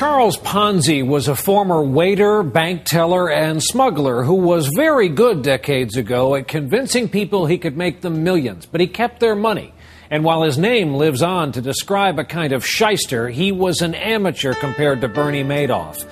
Charles Ponzi was a former waiter, bank teller, and smuggler who was very good decades ago at convincing people he could make them millions, but he kept their money. And while his name lives on to describe a kind of shyster, he was an amateur compared to Bernie Madoff.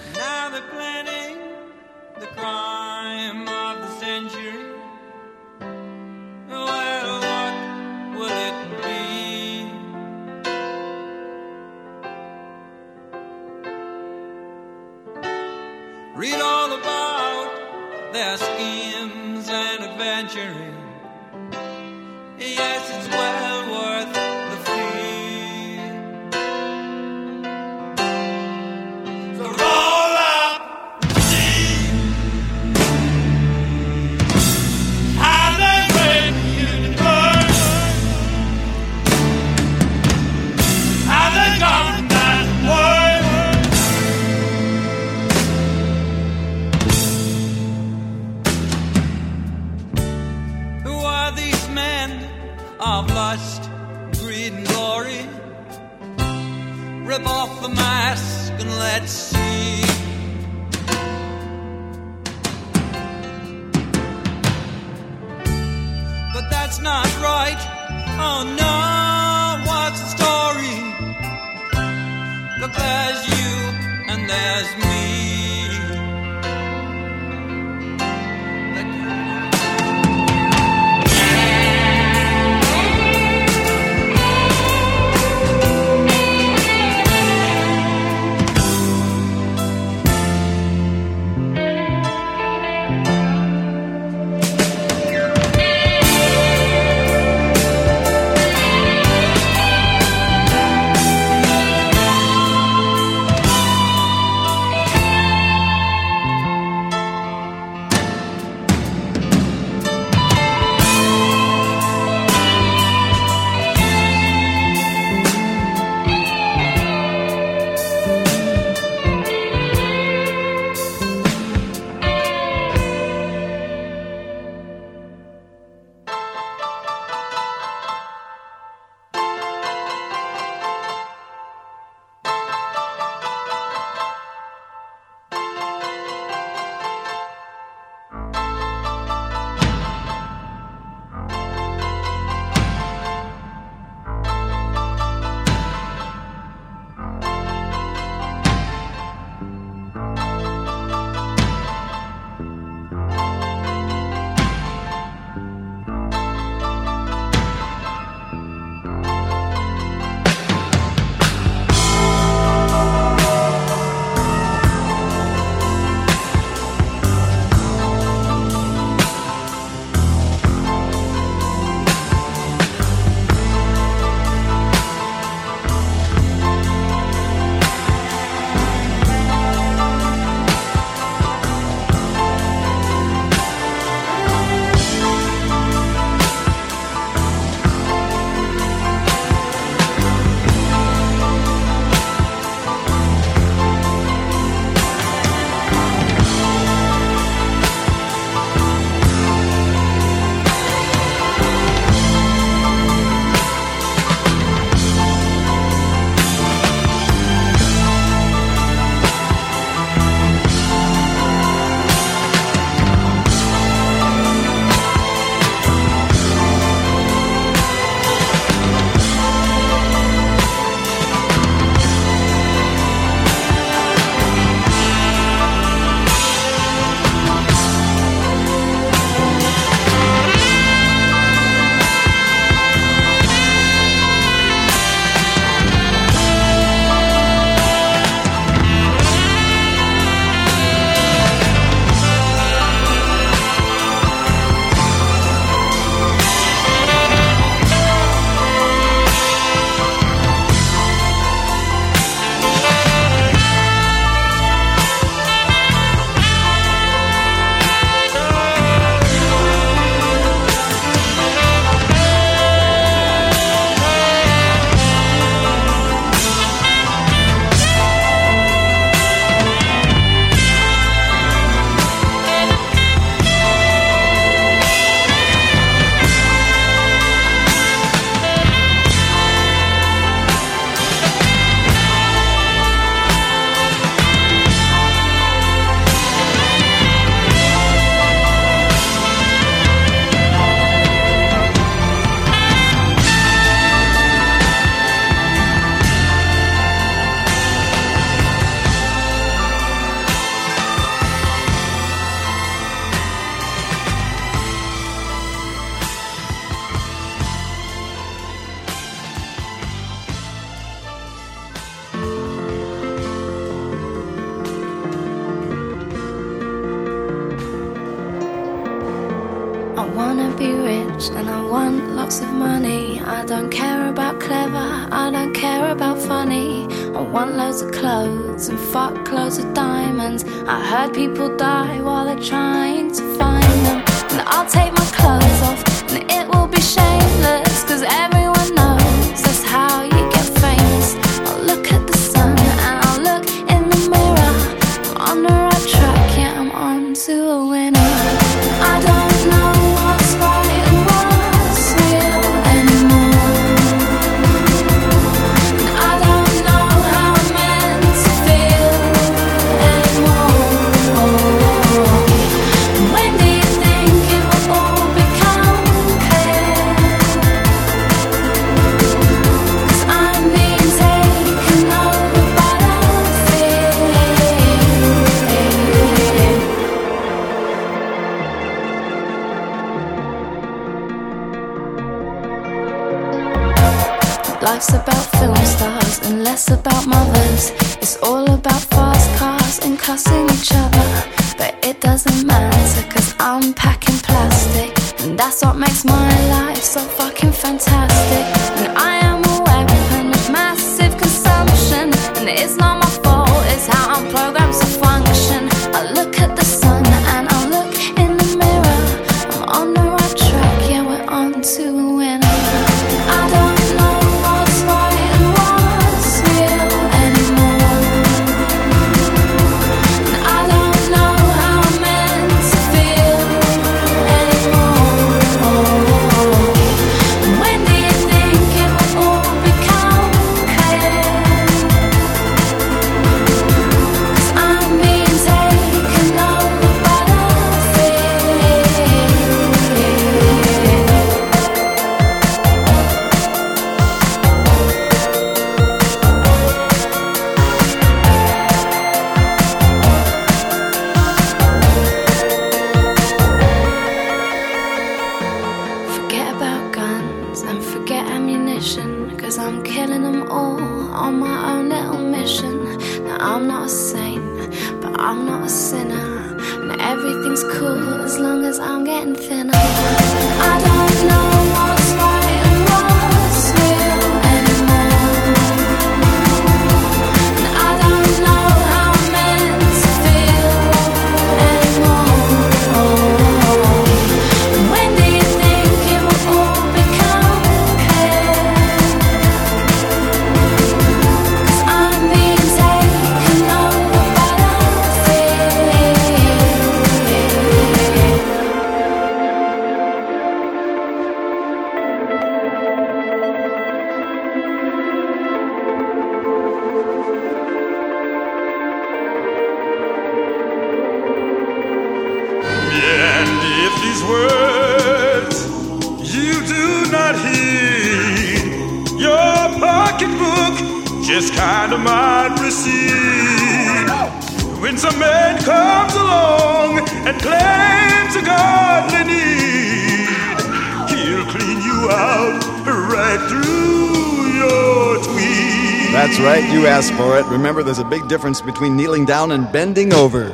Difference between kneeling down and bending over.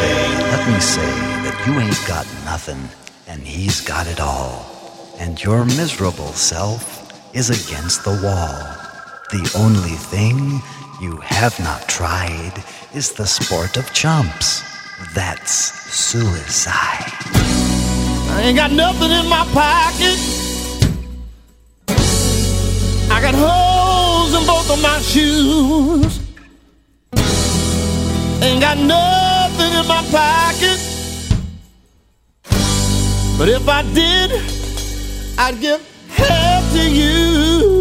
let me say that you ain't got nothing and he's got it all. And your miserable self is against the wall. The only thing you have not tried is the sport of chumps. That's suicide. I ain't got nothing in my pocket. I got holes in both of my shoes. Ain't got nothing nothing in my pocket. But if I did, I'd give half to you.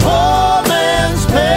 Poor man's pay.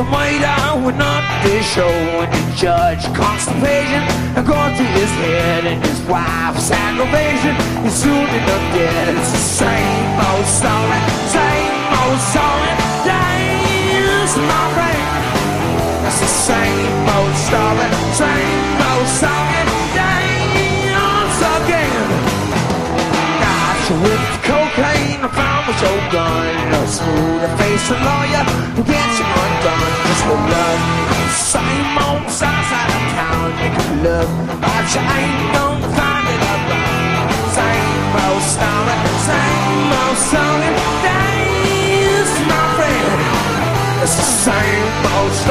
a might I would not be showing the judge constipation and going through his head and his wife's aggravation. He's soon enough dead. It's the same old story, same old story. Days my friend. It's the same old story, same old story. Days again. Got with cocaine, I found my shotgun. A smooth face, a lawyer gone, just the love. Same old size out of town, make a look. But you ain't gonna find it up. Same old story, same old song and days, my friend. It's the same old story.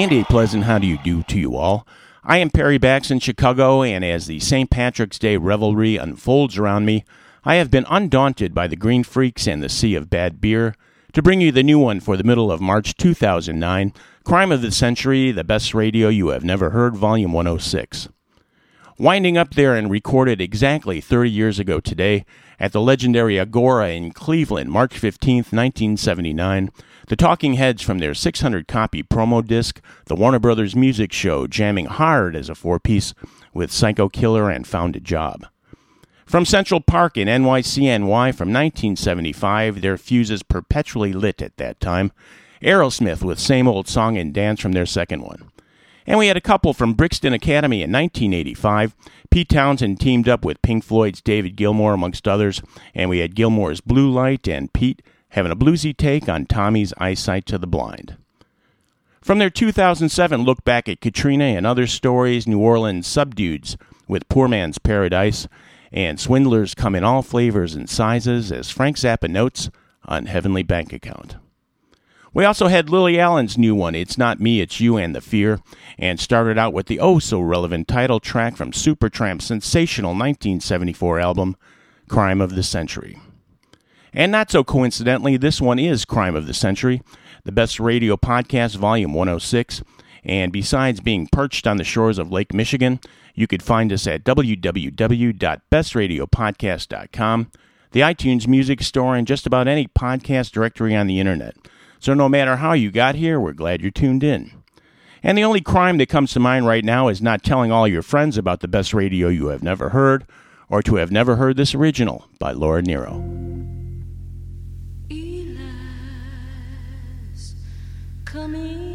And a pleasant how do you do to you all. I am Perry Bax in Chicago, and as the St. Patrick's Day revelry unfolds around me, I have been undaunted by the Green Freaks and the Sea of Bad Beer to bring you the new one for the middle of March 2009 Crime of the Century, the best radio you have never heard, Volume 106. Winding up there and recorded exactly 30 years ago today at the legendary Agora in Cleveland, March 15, 1979, the Talking Heads from their 600 copy promo disc, The Warner Brothers Music Show, jamming hard as a four piece with Psycho Killer and Found a Job. From Central Park in NYCNY from 1975, their fuses perpetually lit at that time. Aerosmith with Same Old Song and Dance from their second one. And we had a couple from Brixton Academy in 1985. Pete Townshend teamed up with Pink Floyd's David Gilmour, amongst others, and we had Gilmour's Blue Light and Pete having a bluesy take on Tommy's Eyesight to the Blind. From their 2007 look back at Katrina and other stories, New Orleans subdudes with Poor Man's Paradise, and swindlers come in all flavors and sizes, as Frank Zappa notes on Heavenly Bank Account. We also had Lily Allen's new one, It's Not Me, It's You and the Fear, and started out with the oh so relevant title track from Supertramp's sensational 1974 album, Crime of the Century. And not so coincidentally, this one is Crime of the Century, the best radio podcast, volume 106. And besides being perched on the shores of Lake Michigan, you could find us at www.bestradiopodcast.com, the iTunes Music Store, and just about any podcast directory on the internet. So no matter how you got here, we're glad you're tuned in. And the only crime that comes to mind right now is not telling all your friends about the best radio you have never heard, or to have never heard this original by Laura Nyro. Broken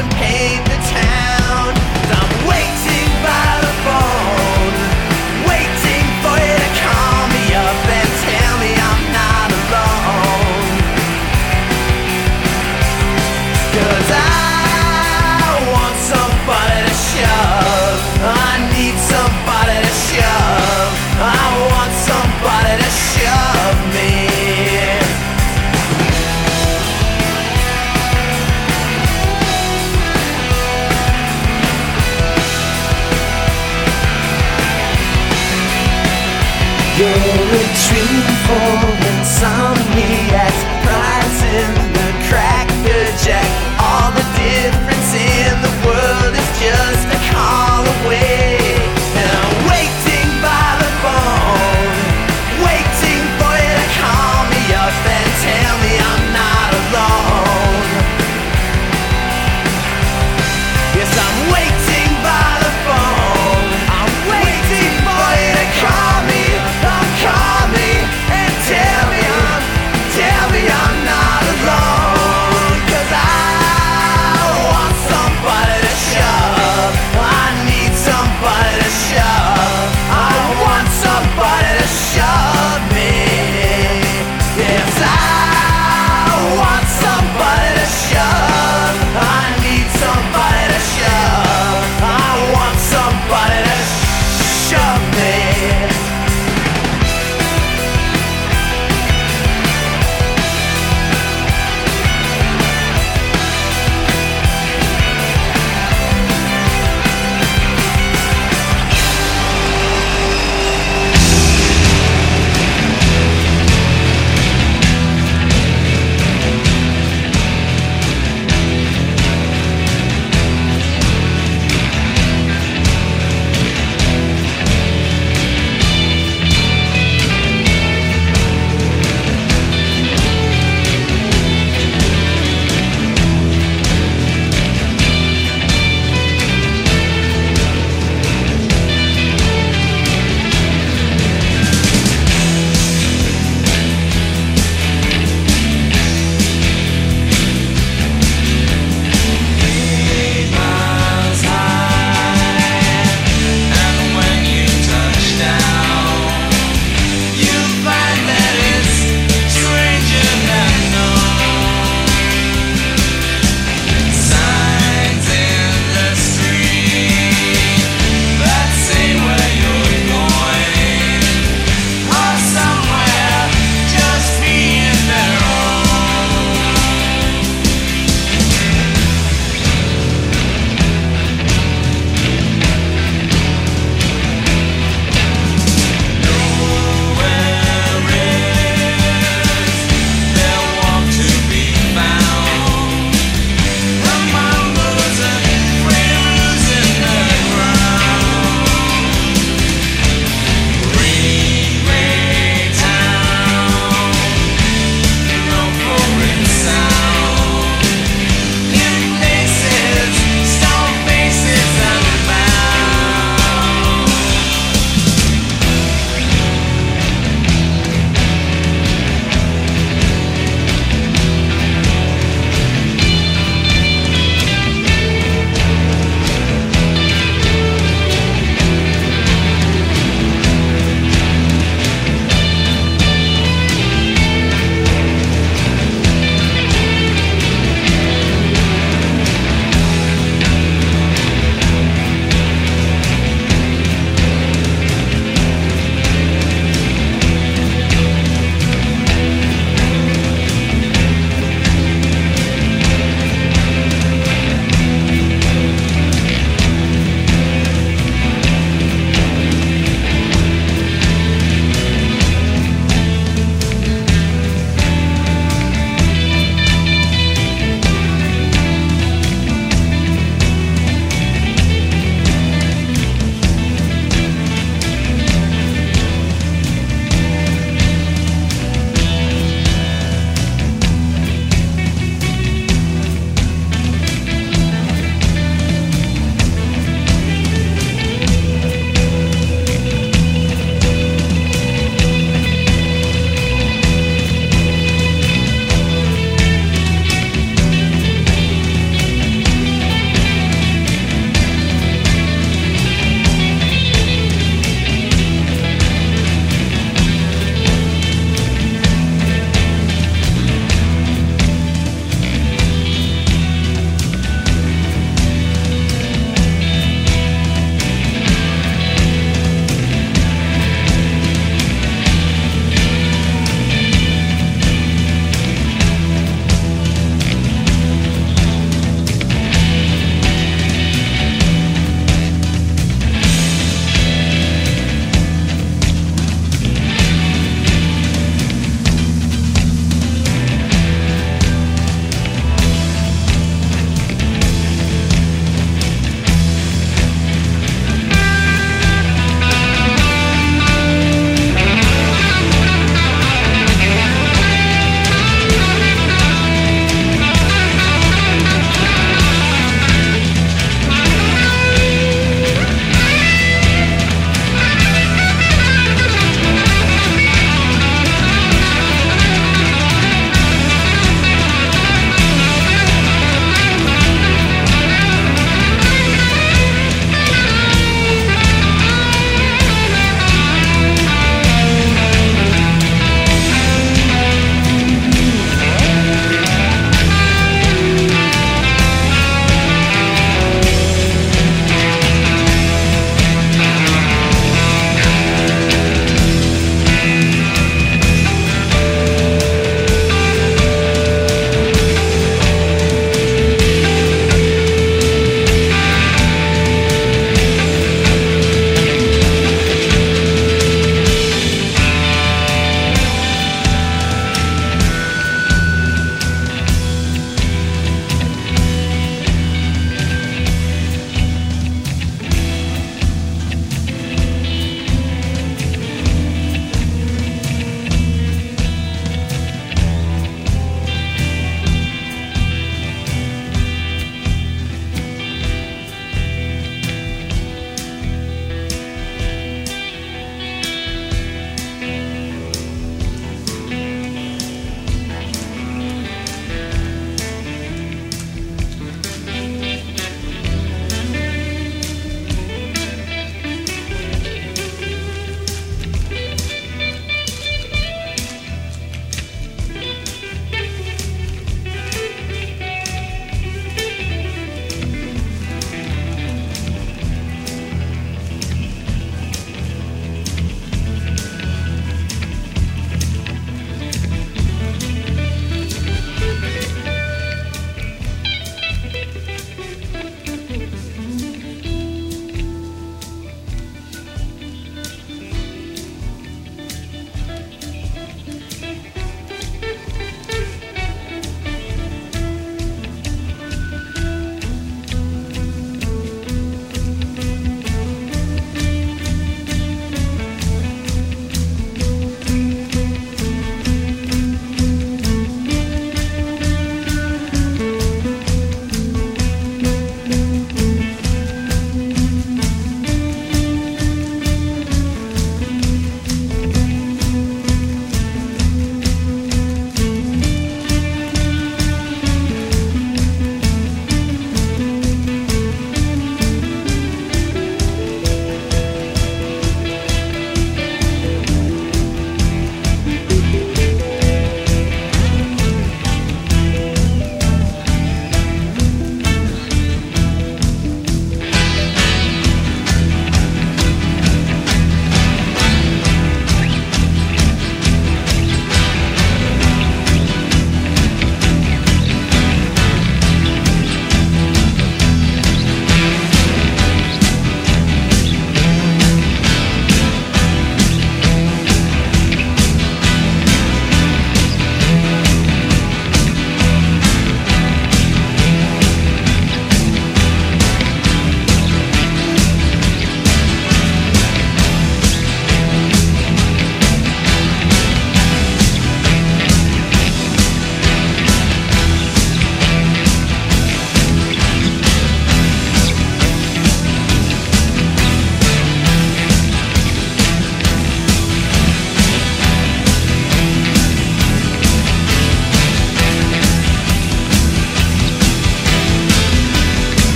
and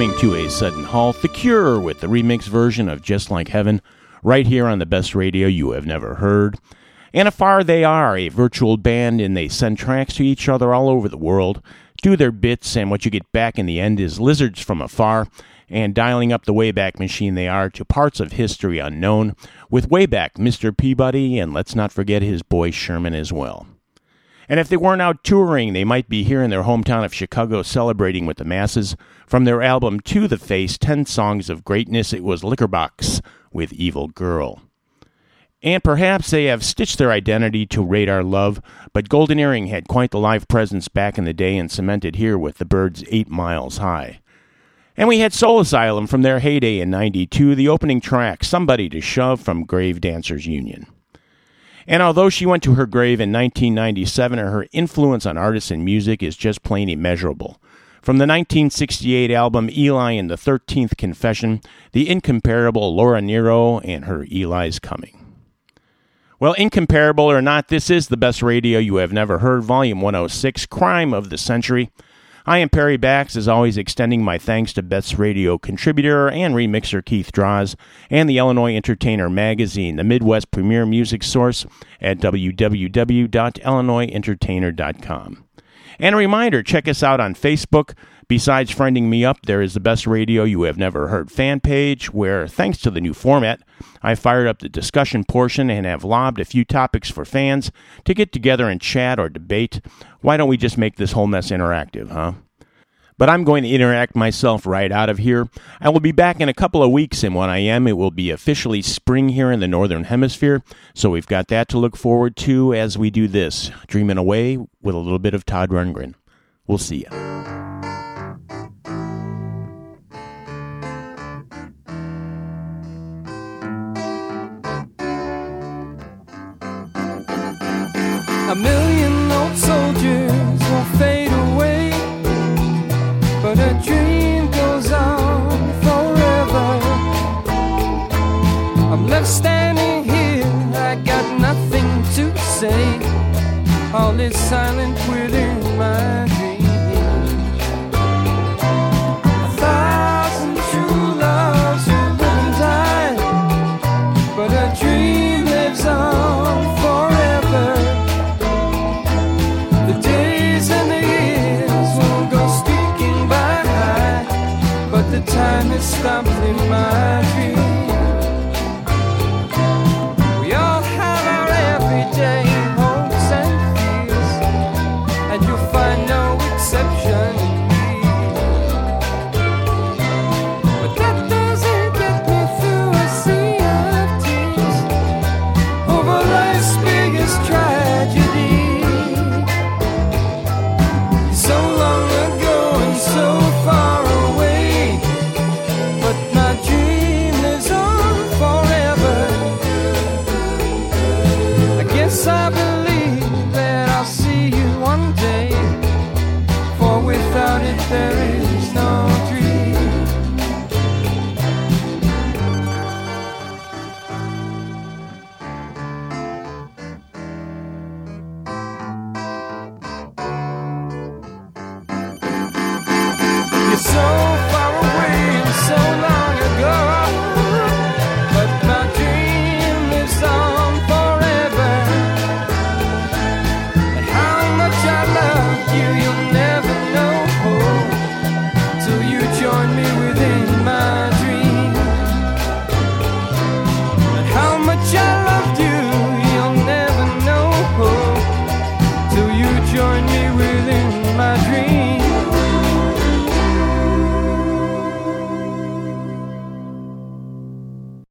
Coming to a sudden halt, The Cure with the remix version of Just Like Heaven, right here on the best radio you have never heard. And afar they are, a virtual band, and they send tracks to each other all over the world, do their bits, and what you get back in the end is lizards from afar, and dialing up the Wayback Machine they are to parts of history unknown, with Wayback Mr. Peabody, and let's not forget his boy Sherman as well. And if they weren't out touring, they might be here in their hometown of Chicago celebrating with the masses. From their album To the Face 10 Songs of Greatness, it was Liquor Boxx with Evil Girl. And perhaps they have stitched their identity to Radar Love, but Golden Earring had quite the live presence back in the day and cemented here with the Byrds 8 Miles High. And we had Soul Asylum from their heyday in 92, the opening track, Somebody to Shove from Grave Dancers Union. And although she went to her grave in 1997, her influence on artists and music is just plain immeasurable. From the 1968 album Eli and the 13th Confession, the incomparable Laura Nyro and her Eli's Coming. Well, incomparable or not, this is the best radio you have never heard, Volume 106, Crime of the Century. I am Perry Bax, as always, extending my thanks to Best Radio contributor and remixer Keith Draws and the Illinois Entertainer magazine, the Midwest premier music source at www.illinoisentertainer.com. And a reminder check us out on Facebook. Besides friending me up, there is the Best Radio You Have Never Heard fan page, where, thanks to the new format, I fired up the discussion portion and have lobbed a few topics for fans to get together and chat or debate. Why don't we just make this whole mess interactive, huh? But I'm going to interact myself right out of here. I will be back in a couple of weeks, and when I am, it will be officially spring here in the Northern Hemisphere. So we've got that to look forward to as we do this, dreaming away with a little bit of Todd Rundgren. We'll see ya.